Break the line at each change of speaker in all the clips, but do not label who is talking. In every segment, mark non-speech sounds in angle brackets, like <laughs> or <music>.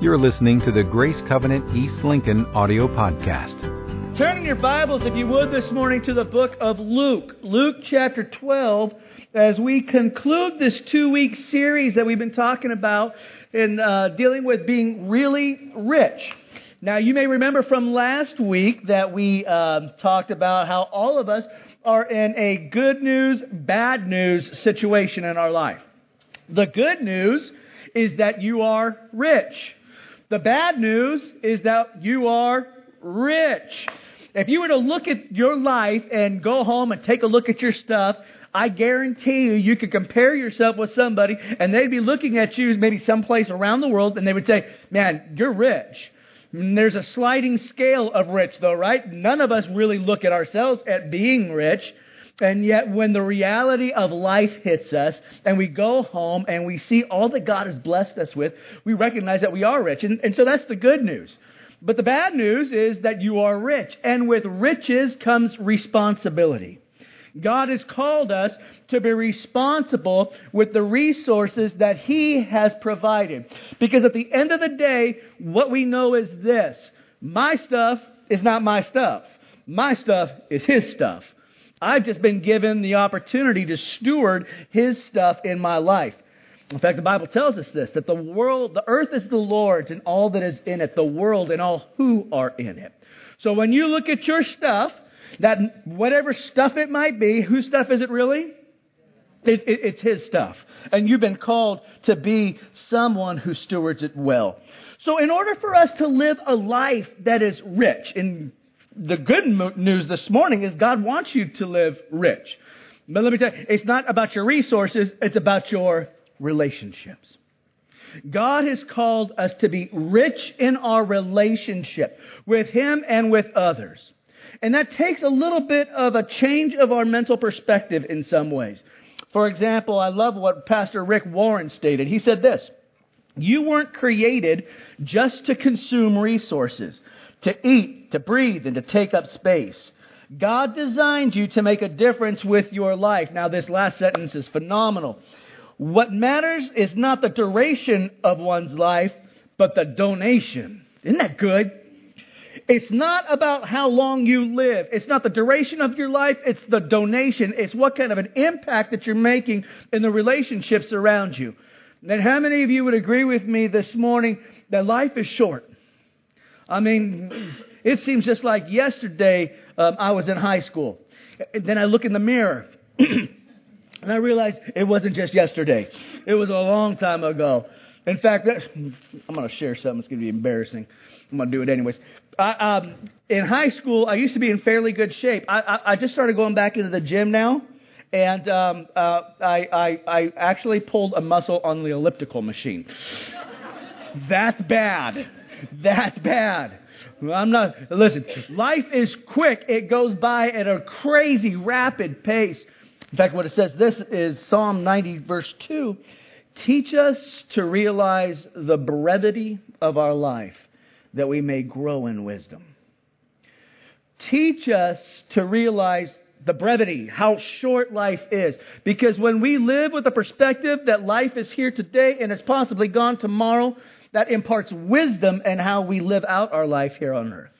You're listening to the Grace Covenant East Lincoln audio podcast.
Turn in your Bibles, if you would, this morning to the book of Luke, Luke chapter 12, as we conclude this two week series that we've been talking about in uh, dealing with being really rich. Now, you may remember from last week that we uh, talked about how all of us are in a good news, bad news situation in our life. The good news is that you are rich. The bad news is that you are rich. If you were to look at your life and go home and take a look at your stuff, I guarantee you, you could compare yourself with somebody and they'd be looking at you maybe someplace around the world and they would say, man, you're rich. Mm, there's a sliding scale of rich though, right? None of us really look at ourselves at being rich. And yet, when the reality of life hits us and we go home and we see all that God has blessed us with, we recognize that we are rich. And, and so that's the good news. But the bad news is that you are rich. And with riches comes responsibility. God has called us to be responsible with the resources that He has provided. Because at the end of the day, what we know is this my stuff is not my stuff, my stuff is His stuff. I've just been given the opportunity to steward His stuff in my life. In fact, the Bible tells us this that the world, the earth is the Lord's and all that is in it, the world and all who are in it. So when you look at your stuff, that whatever stuff it might be, whose stuff is it really? It, it, it's His stuff. And you've been called to be someone who stewards it well. So in order for us to live a life that is rich, in the good news this morning is God wants you to live rich. But let me tell you, it's not about your resources, it's about your relationships. God has called us to be rich in our relationship with Him and with others. And that takes a little bit of a change of our mental perspective in some ways. For example, I love what Pastor Rick Warren stated. He said this You weren't created just to consume resources to eat, to breathe, and to take up space. God designed you to make a difference with your life. Now, this last sentence is phenomenal. What matters is not the duration of one's life, but the donation. Isn't that good? It's not about how long you live. It's not the duration of your life. It's the donation. It's what kind of an impact that you're making in the relationships around you. And how many of you would agree with me this morning that life is short? I mean, it seems just like yesterday um, I was in high school. And then I look in the mirror <clears throat> and I realize it wasn't just yesterday, it was a long time ago. In fact, I'm going to share something that's going to be embarrassing. I'm going to do it anyways. I, um, in high school, I used to be in fairly good shape. I, I, I just started going back into the gym now, and um, uh, I, I, I actually pulled a muscle on the elliptical machine. That's bad. That's bad. I'm not, listen, life is quick. It goes by at a crazy, rapid pace. In fact, what it says this is Psalm 90, verse 2. Teach us to realize the brevity of our life that we may grow in wisdom. Teach us to realize the brevity, how short life is. Because when we live with the perspective that life is here today and is possibly gone tomorrow, that imparts wisdom in how we live out our life here on earth.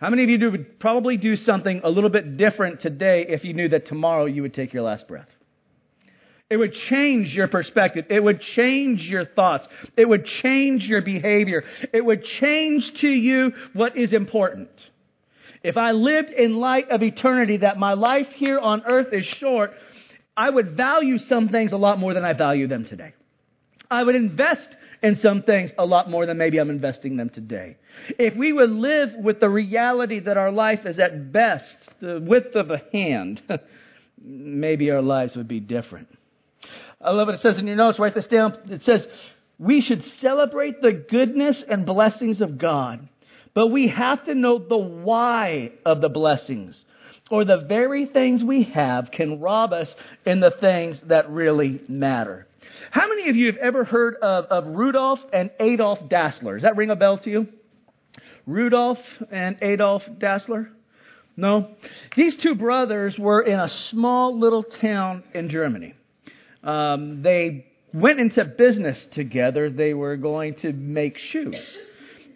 How many of you would probably do something a little bit different today if you knew that tomorrow you would take your last breath? It would change your perspective. It would change your thoughts. It would change your behavior. It would change to you what is important. If I lived in light of eternity, that my life here on earth is short, I would value some things a lot more than I value them today. I would invest in some things a lot more than maybe I'm investing them today. If we would live with the reality that our life is at best the width of a hand, <laughs> maybe our lives would be different. I love what it says in your notes. Write this down. It says, we should celebrate the goodness and blessings of God, but we have to know the why of the blessings. Or the very things we have can rob us in the things that really matter. How many of you have ever heard of, of Rudolf and Adolf Dassler? Does that ring a bell to you? Rudolf and Adolf Dassler? No? These two brothers were in a small little town in Germany. Um, they went into business together. They were going to make shoes.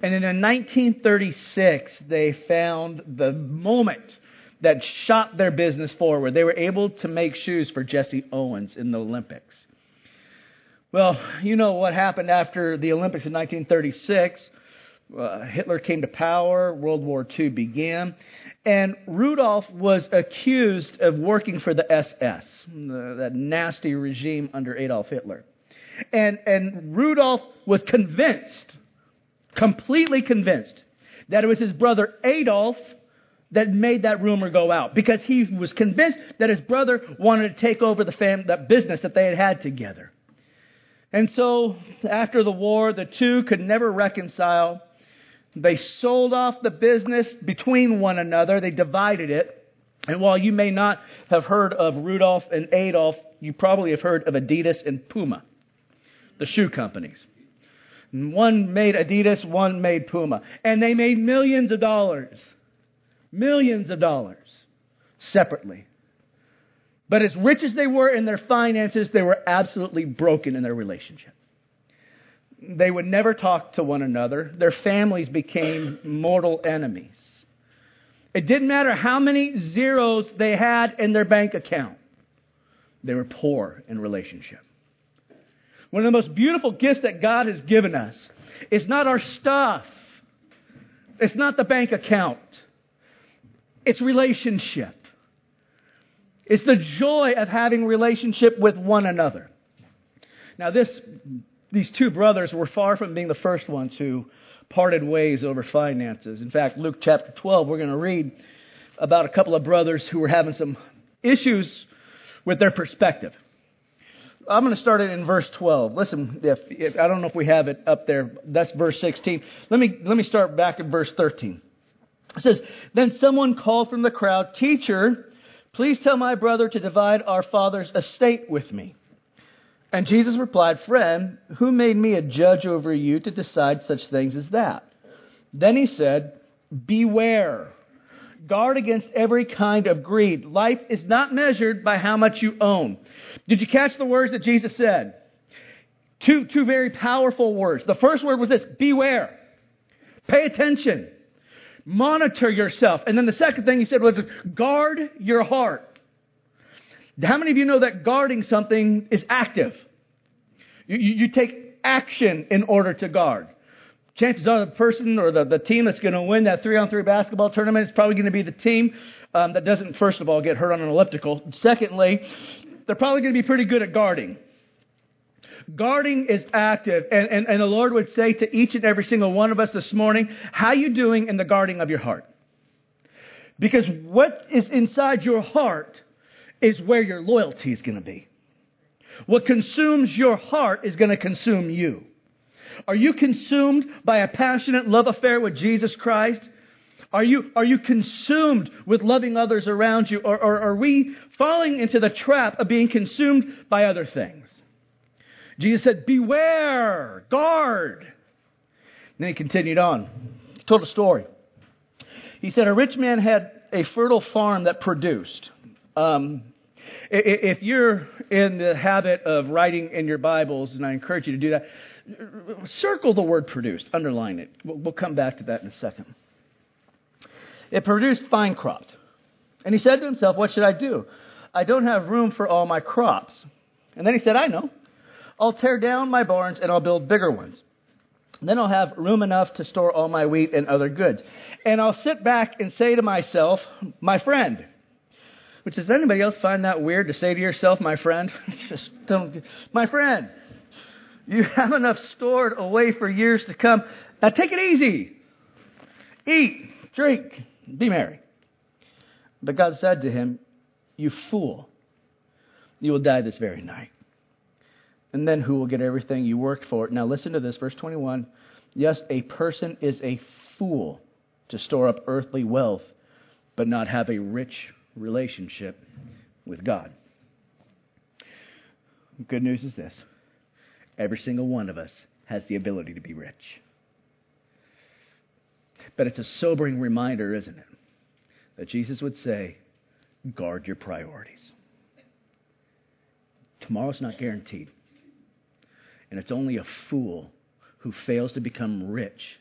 And in 1936, they found the moment that shot their business forward. They were able to make shoes for Jesse Owens in the Olympics. Well, you know what happened after the Olympics in 1936. Uh, Hitler came to power, World War II began, and Rudolf was accused of working for the SS, the, that nasty regime under Adolf Hitler. And, and Rudolf was convinced, completely convinced, that it was his brother Adolf that made that rumor go out because he was convinced that his brother wanted to take over the fam- that business that they had had together. And so, after the war, the two could never reconcile. They sold off the business between one another. They divided it. And while you may not have heard of Rudolf and Adolf, you probably have heard of Adidas and Puma, the shoe companies. One made Adidas, one made Puma. And they made millions of dollars. Millions of dollars separately. But as rich as they were in their finances, they were absolutely broken in their relationship. They would never talk to one another. Their families became mortal enemies. It didn't matter how many zeros they had in their bank account, they were poor in relationship. One of the most beautiful gifts that God has given us is not our stuff, it's not the bank account, it's relationship. It's the joy of having relationship with one another. Now, this these two brothers were far from being the first ones who parted ways over finances. In fact, Luke chapter 12, we're going to read about a couple of brothers who were having some issues with their perspective. I'm going to start it in verse 12. Listen, if, if, I don't know if we have it up there. That's verse 16. Let me let me start back at verse 13. It says, "Then someone called from the crowd, "Teacher, please tell my brother to divide our father's estate with me." And Jesus replied, Friend, who made me a judge over you to decide such things as that? Then he said, Beware. Guard against every kind of greed. Life is not measured by how much you own. Did you catch the words that Jesus said? Two, two very powerful words. The first word was this beware. Pay attention. Monitor yourself. And then the second thing he said was guard your heart. How many of you know that guarding something is active? You, you, you take action in order to guard. Chances are the person or the, the team that's going to win that three on three basketball tournament is probably going to be the team um, that doesn't, first of all, get hurt on an elliptical. Secondly, they're probably going to be pretty good at guarding. Guarding is active, and, and, and the Lord would say to each and every single one of us this morning, how you doing in the guarding of your heart? Because what is inside your heart is where your loyalty is going to be. What consumes your heart is going to consume you. Are you consumed by a passionate love affair with Jesus Christ? Are you, are you consumed with loving others around you? Or, or are we falling into the trap of being consumed by other things? Jesus said, Beware, guard. And then he continued on. He told a story. He said, A rich man had a fertile farm that produced. Um, if you're in the habit of writing in your Bibles, and I encourage you to do that, circle the word produced, underline it. We'll come back to that in a second. It produced fine crops. And he said to himself, What should I do? I don't have room for all my crops. And then he said, I know. I'll tear down my barns and I'll build bigger ones. Then I'll have room enough to store all my wheat and other goods. And I'll sit back and say to myself, My friend, which does anybody else find that weird to say to yourself, my friend? <laughs> Just don't, my friend, you <laughs> have enough stored away for years to come. Now take it easy. Eat, drink, be merry. But God said to him, You fool, you will die this very night. And then who will get everything you worked for? Now listen to this, verse 21. Yes, a person is a fool to store up earthly wealth, but not have a rich relationship with God. Good news is this every single one of us has the ability to be rich. But it's a sobering reminder, isn't it? That Jesus would say, guard your priorities. Tomorrow's not guaranteed. And it's only a fool who fails to become rich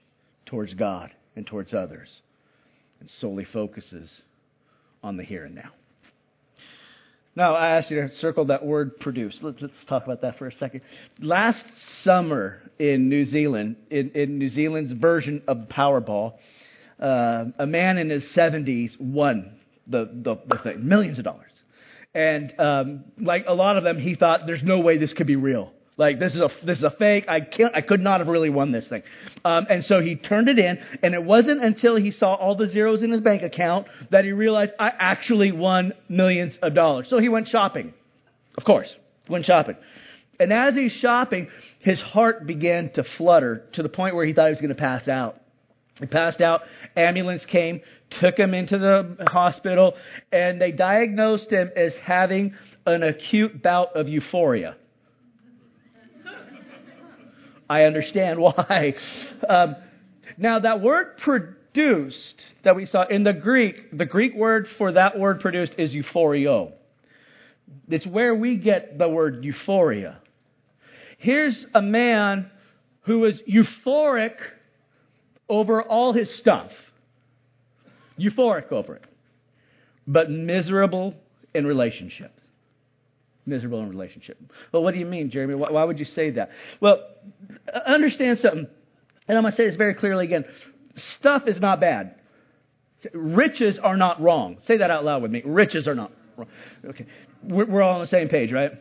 towards God and towards others and solely focuses on the here and now. Now, I asked you to circle that word produce. Let's, talk about that for a second. Last summer in New Zealand, in, in New Zealand's version of Powerball, uh, a man in his 70s won the, the, the thing, millions of dollars. And um, like a lot of them, he thought, there's no way this could be real. Like this is a this is a fake. I can't. I could not have really won this thing. Um, and so he turned it in, and it wasn't until he saw all the zeros in his bank account that he realized I actually won millions of dollars. So he went shopping. Of course, went shopping. And as he's shopping, his heart began to flutter to the point where he thought he was going to pass out. He passed out. Ambulance came, took him into the hospital, and they diagnosed him as having an acute bout of euphoria. I understand <laughs> why. Um, now, that word produced that we saw in the Greek, the Greek word for that word produced is euphorio. It's where we get the word euphoria. Here's a man who was euphoric over all his stuff, euphoric over it, but miserable in relationships miserable in relationship. Well, what do you mean, Jeremy? Why, why would you say that? Well, understand something. And I'm going to say this very clearly again. Stuff is not bad. Riches are not wrong. Say that out loud with me. Riches are not wrong. Okay. We're, we're all on the same page, right?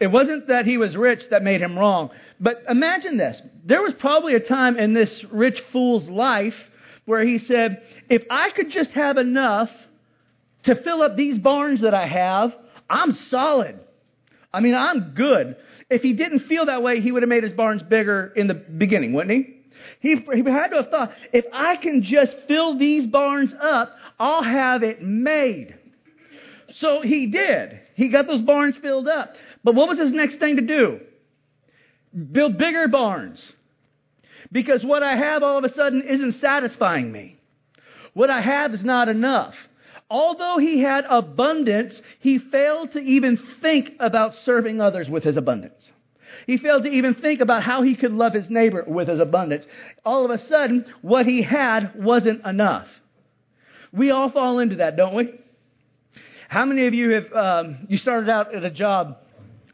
It wasn't that he was rich that made him wrong. But imagine this. There was probably a time in this rich fool's life where he said, if I could just have enough to fill up these barns that I have, I'm solid. I mean, I'm good. If he didn't feel that way, he would have made his barns bigger in the beginning, wouldn't he? He, he had to have thought, if I can just fill these barns up, I'll have it made. So he did. He got those barns filled up. But what was his next thing to do? Build bigger barns. Because what I have all of a sudden isn't satisfying me. What I have is not enough. Although he had abundance, he failed to even think about serving others with his abundance. He failed to even think about how he could love his neighbor with his abundance. All of a sudden, what he had wasn't enough. We all fall into that, don't we? How many of you have, um, you started out at a job,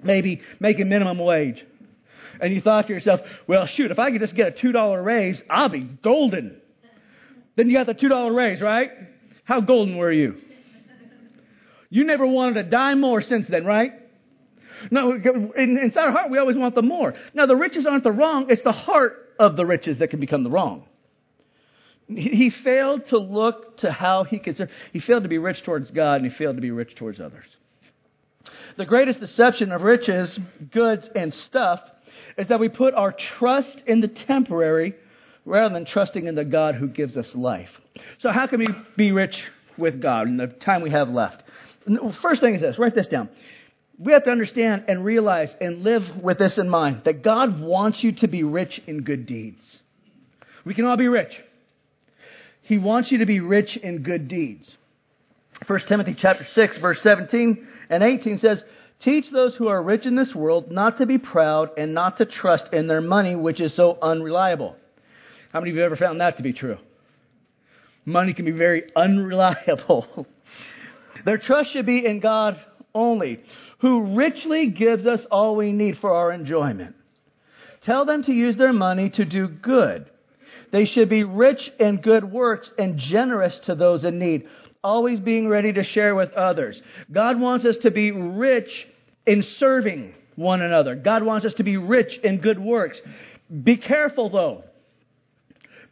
maybe making minimum wage, and you thought to yourself, well, shoot, if I could just get a $2 raise, I'll be golden. Then you got the $2 raise, right? How golden were you? You never wanted a dime more since then, right? No, inside our heart, we always want the more. Now, the riches aren't the wrong, it's the heart of the riches that can become the wrong. He failed to look to how he could serve. He failed to be rich towards God, and he failed to be rich towards others. The greatest deception of riches, goods, and stuff is that we put our trust in the temporary rather than trusting in the God who gives us life. So, how can we be rich with God in the time we have left? First thing is this write this down. We have to understand and realize and live with this in mind that God wants you to be rich in good deeds. We can all be rich. He wants you to be rich in good deeds. 1 Timothy chapter 6 verse 17 and 18 says, "Teach those who are rich in this world not to be proud and not to trust in their money which is so unreliable." How many of you have ever found that to be true? Money can be very unreliable. <laughs> Their trust should be in God only, who richly gives us all we need for our enjoyment. Tell them to use their money to do good. They should be rich in good works and generous to those in need, always being ready to share with others. God wants us to be rich in serving one another. God wants us to be rich in good works. Be careful though.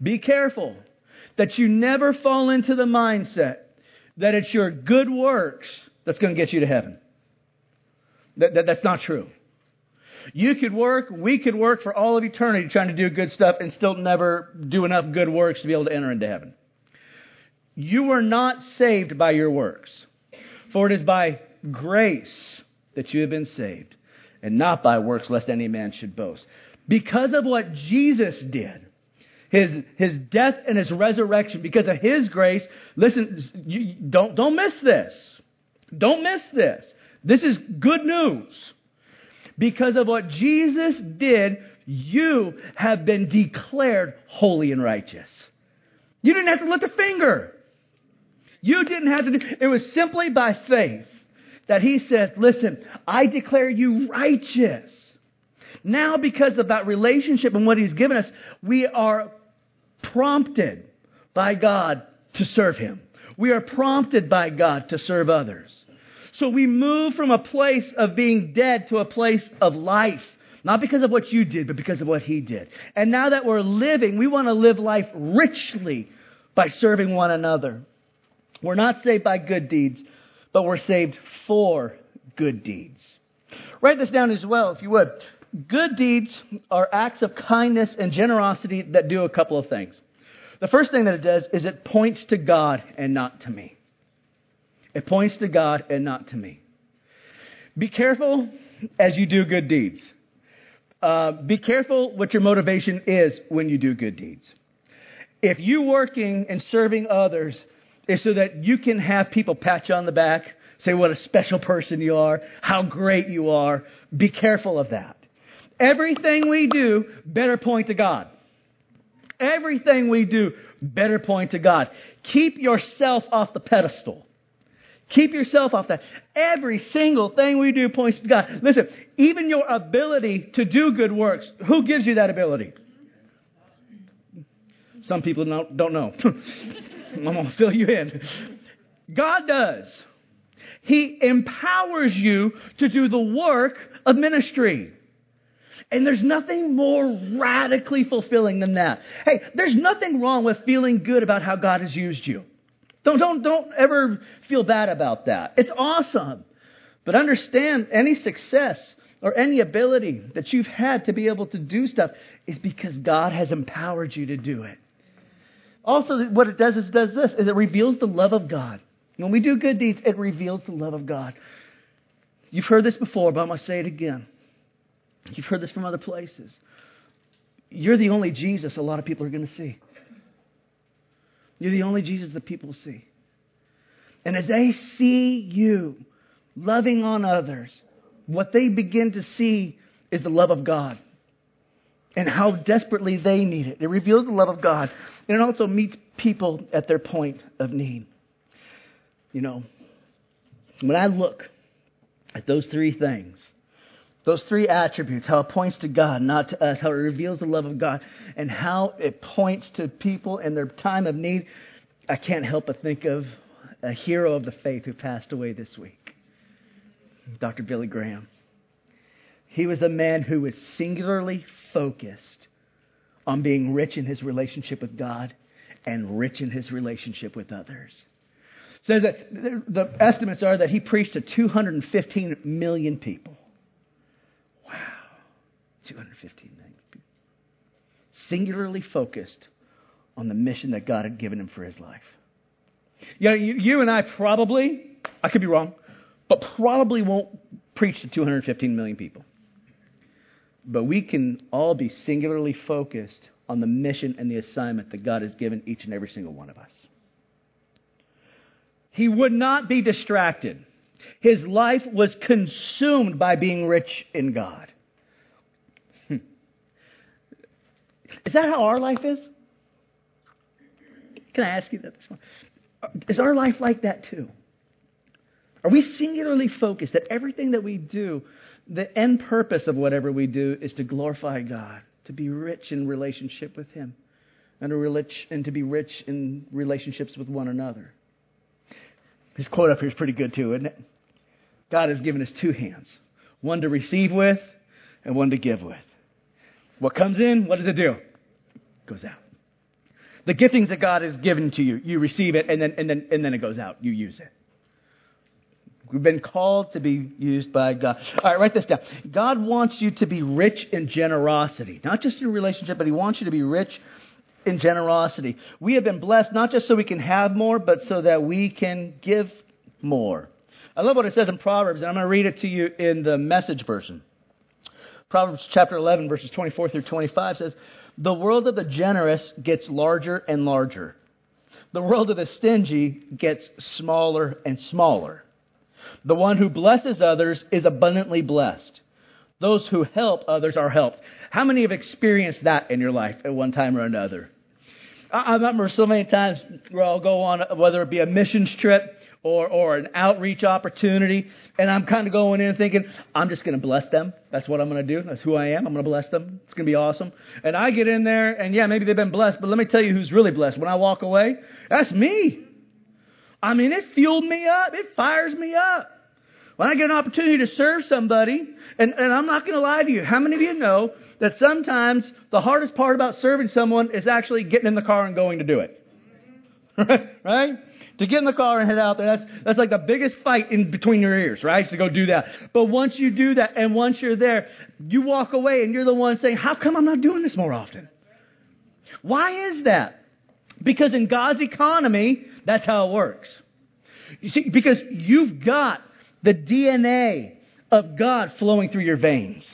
Be careful that you never fall into the mindset that it's your good works that's going to get you to heaven. That, that, that's not true. You could work, we could work for all of eternity trying to do good stuff and still never do enough good works to be able to enter into heaven. You are not saved by your works, for it is by grace that you have been saved, and not by works, lest any man should boast. Because of what Jesus did, his, his death and his resurrection because of his grace. Listen, you, don't, don't miss this. Don't miss this. This is good news. Because of what Jesus did, you have been declared holy and righteous. You didn't have to lift a finger. You didn't have to do it was simply by faith that he said, Listen, I declare you righteous. Now, because of that relationship and what he's given us, we are prompted by God to serve him. We are prompted by God to serve others. So we move from a place of being dead to a place of life. Not because of what you did, but because of what he did. And now that we're living, we want to live life richly by serving one another. We're not saved by good deeds, but we're saved for good deeds. Write this down as well, if you would. Good deeds are acts of kindness and generosity that do a couple of things. The first thing that it does is it points to God and not to me. It points to God and not to me. Be careful as you do good deeds. Uh, be careful what your motivation is when you do good deeds. If you working and serving others is so that you can have people pat you on the back, say what a special person you are, how great you are, be careful of that. Everything we do better point to God. Everything we do better point to God. Keep yourself off the pedestal. Keep yourself off that. Every single thing we do points to God. Listen, even your ability to do good works, who gives you that ability? Some people don't, know. <laughs> I'm going to fill you in. God does. He empowers you to do the work of ministry. And there's nothing more radically fulfilling than that. Hey, there's nothing wrong with feeling good about how God has used you. Don't, don't, don't ever feel bad about that. It's awesome. But understand any success or any ability that you've had to be able to do stuff is because God has empowered you to do it. Also, what it does is it does this, is it reveals the love of God. When we do good deeds, it reveals the love of God. You've heard this before, but I'm going to say it again. You've heard this from other places. You're the only Jesus a lot of people are going to see. You're the only Jesus that people see. And as they see you loving on others, what they begin to see is the love of God and how desperately they need it. It reveals the love of God. And it also meets people at their point of need. You know, when I look at those three things, those three attributes, how it points to God, not to us, how it reveals the love of God, and how it points to people in their time of need, I can't help but think of a hero of the faith who passed away this week Dr. Billy Graham. He was a man who was singularly focused on being rich in his relationship with God and rich in his relationship with others. Says that the estimates are that he preached to 215 million people. 215 people. Singularly focused on the mission that God had given him for his life. You, know, you, you and I probably, I could be wrong, but probably won't preach to 215 million people. But we can all be singularly focused on the mission and the assignment that God has given each and every single one of us. He would not be distracted. His life was consumed by being rich in God. Is that how our life is? Can I ask you that this morning? Is our life like that too? Are we singularly focused that everything that we do, the end purpose of whatever we do is to glorify God, to be rich in relationship with Him, and to, be rich in relationships with one another? This quote up here is pretty good too, isn't it? God has given us two hands one to receive with and one to give with. What comes in, what does it do? goes out. The giftings that God has given to you, you receive it, and then, and then, and then it goes out. You use it. We've been called to be used by God. All right, write this down. God wants you to be rich in generosity, not just in relationship, but He wants you to be rich in generosity. We have been blessed not just so we can have more, but so that we can give more. I love what it says in Proverbs, and I'm going to read it to you in the message version. Proverbs chapter 11, verses 24 through 25 says, the world of the generous gets larger and larger. The world of the stingy gets smaller and smaller. The one who blesses others is abundantly blessed. Those who help others are helped. How many have experienced that in your life at one time or another? I, remember so many times where I'll go on, whether it be a missions trip or, or an outreach opportunity, and I'm kind of going in thinking, I'm just going to bless them. That's what I'm going to do. That's who I am. I'm going to bless them. It's going to be awesome. And I get in there, and yeah, maybe they've been blessed, but let me tell you who's really blessed. When I walk away, that's me. I mean, it fueled me up. It fires me up. When I get an opportunity to serve somebody, and, and I'm not going to lie to you, how many of you know that sometimes the hardest part about serving someone is actually getting in the car and going to do it? <laughs> right? To get in the car and head out there, that's, that's like the biggest fight in between your ears, right? To go do that. But once you do that and once you're there, you walk away and you're the one saying, how come I'm not doing this more often? Why is that? Because in God's economy, that's how it works. You see, because you've got the DNA of God flowing through your veins.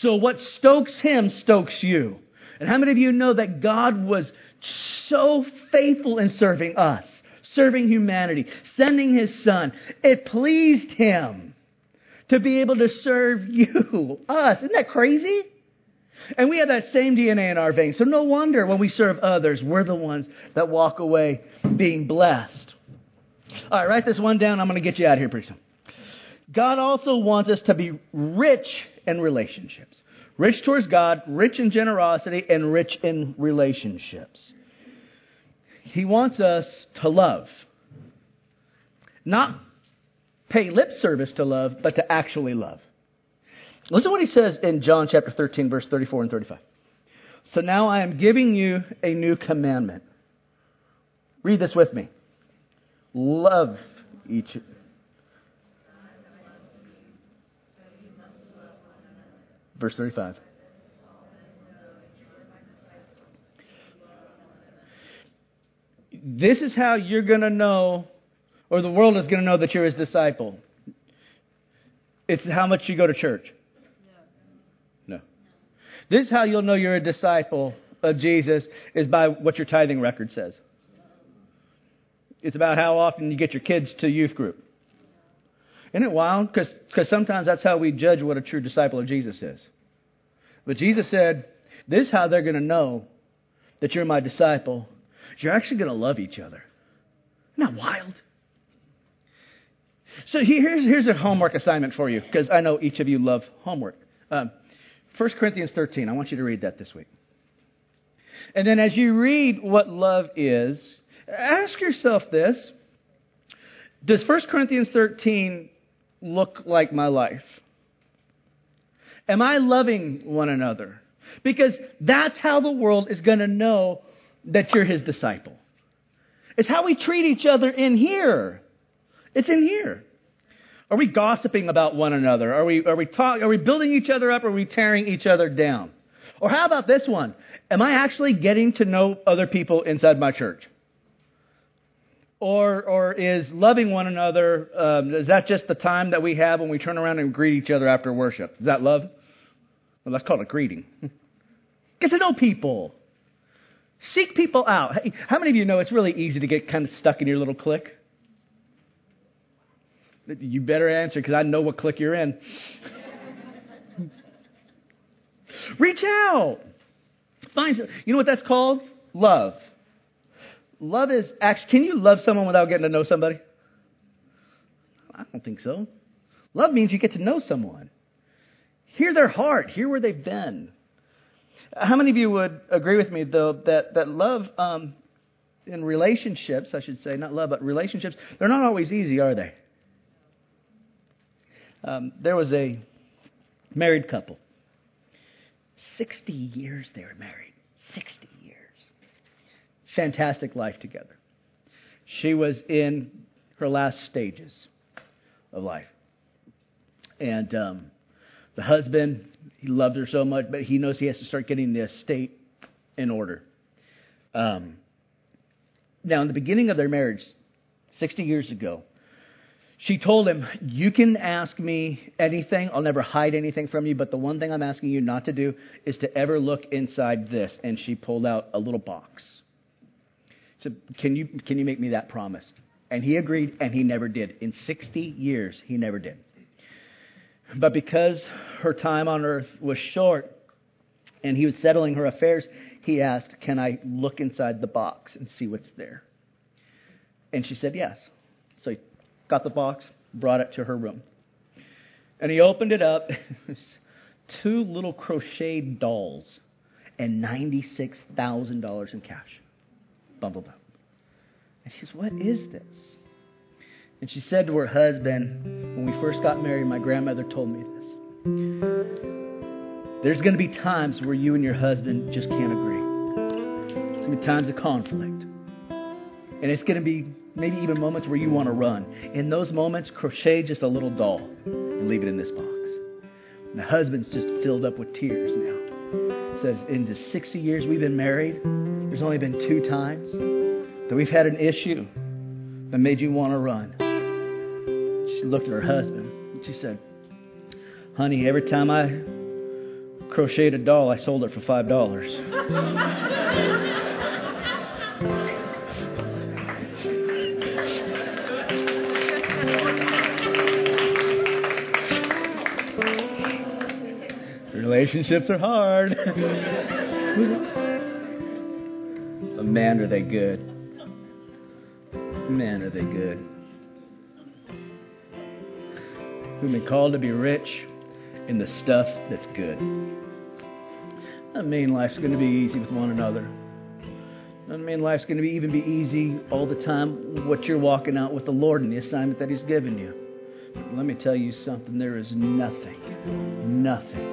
So what stokes him stokes you. And how many of you know that God was so faithful in serving us, serving humanity, sending his son? It pleased him to be able to serve <laughs> you, us. Isn't that crazy? And we have that same DNA in our veins. So no wonder when we serve others, we're the ones that walk away being blessed. All right, write this one down. I'm going to get you out of here pretty soon. God also wants us to be rich in relationships. Rich towards God, rich in generosity, and rich in relationships. He wants us to love. Not pay lip service to love, but to actually love. Listen to what he says in John chapter 13, verse 34 and 35. So now I am giving you a new commandment. Read this with me. Love each Verse 35. This is how you're going to know, or the world is going to know that you're his disciple. It's how much you go to church. No. This is how you'll know you're a disciple of Jesus is by what your tithing record says. It's about how often you get your kids to youth group. Isn't it wild? Because sometimes that's how we judge what a true disciple of Jesus is. But Jesus said, This is how they're going to know that you're my disciple. You're actually going to love each other. Isn't that wild? So here's, here's a homework assignment for you, because I know each of you love homework. Um, 1 Corinthians 13, I want you to read that this week. And then as you read what love is, ask yourself this Does 1 Corinthians 13 look like my life? Am I loving one another? Because that's how the world is going to know that you're his disciple. It's how we treat each other in here. It's in here. Are we gossiping about one another? Are we, are we talk, are we building each other up or are we tearing each other down? Or how about this one? Am I actually getting to know other people inside my church? Or, or is loving one another, um, is that just the time that we have when we turn around and greet each other after worship? Is that love? Well, that's called a greeting. <laughs> Get to know people. Seek people out. Hey, how many of you know it's really easy to get kind of stuck in your little clique? You better answer because I know what clique you're in. <laughs> Reach out. Find. You know what that's called? Love. Love is actually, can you love someone without getting to know somebody? I don't think so. Love means you get to know someone. Hear their heart, hear where they've been. How many of you would agree with me, though, that, that love um, in relationships, I should say, not love, but relationships, they're not always easy, are they? Um, there was a married couple. 60 years they were married. 60 fantastic life together. She was in her last stages of life. And um, the husband, he loved her so much, but he knows he has to start getting the estate in order. Um, now, in the beginning of their marriage, 60 years ago, she told him, You can ask me anything. I'll never hide anything from you, but the one thing I'm asking you not to do is to ever look inside this. And she pulled out a little box said, can you, can you make me that promise? And he agreed, and he never did. In 60 years, he never did. But because her time on earth was short and he was settling her affairs, he asked, Can I look inside the box and see what's there? And she said yes. So he got the box, brought it to her room. And he opened it up. <laughs> two little crocheted dolls and $96,000 in cash bundled up. And she says, What is this? And she said to her husband, When we first got married, my grandmother told me this. There's going to be times where you and your husband just can't agree. There's going to be times of conflict. And it's going to be maybe even moments where you want to run. In those moments, crochet just a little doll and leave it in this box. And the husband's just filled up with tears now says in the 60 years we've been married, there's only been two times that we've had an issue that made you want to run. She looked at her husband. She said, Honey, every time I crocheted a doll, I sold it for $5. <laughs> Relationships are hard. but <laughs> man, are they good. Man, are they good. We've been called to be rich in the stuff that's good. Doesn't mean life's going to be easy with one another. Doesn't mean life's going to be even be easy all the time. What you're walking out with the Lord and the assignment that He's given you. Let me tell you something. There is nothing, nothing,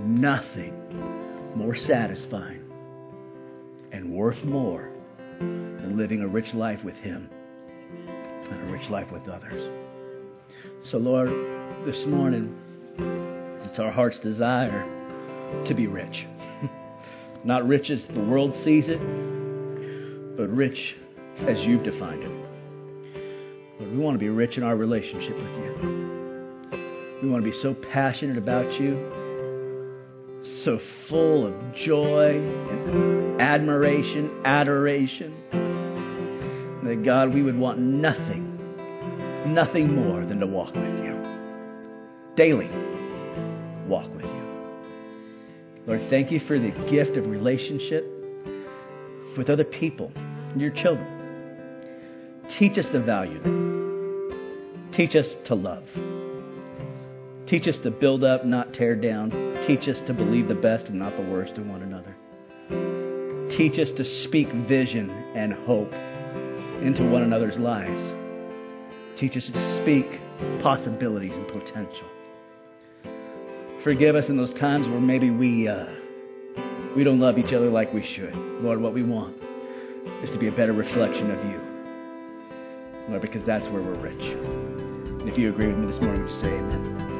nothing more satisfying and worth more than living a rich life with Him and a rich life with others. So, Lord, this morning, it's our heart's desire to be rich. <laughs> Not rich as the world sees it, but rich as you've defined it. Lord, we want to be rich in our relationship with you. We want to be so passionate about you, so full of joy and admiration, adoration, that God, we would want nothing, nothing more than to walk with you. Daily, walk with you. Lord, thank you for the gift of relationship with other people, your children. Teach us to value them. Teach us to love. Teach us to build up, not tear down. Teach us to believe the best and not the worst in one another. Teach us to speak vision and hope into one another's lives. Teach us to speak possibilities and potential. Forgive us in those times where maybe we uh, we don't love each other like we should. Lord, what we want is to be a better reflection of you. Lord, because that's where we're rich. And if you agree with me this morning, would you say amen?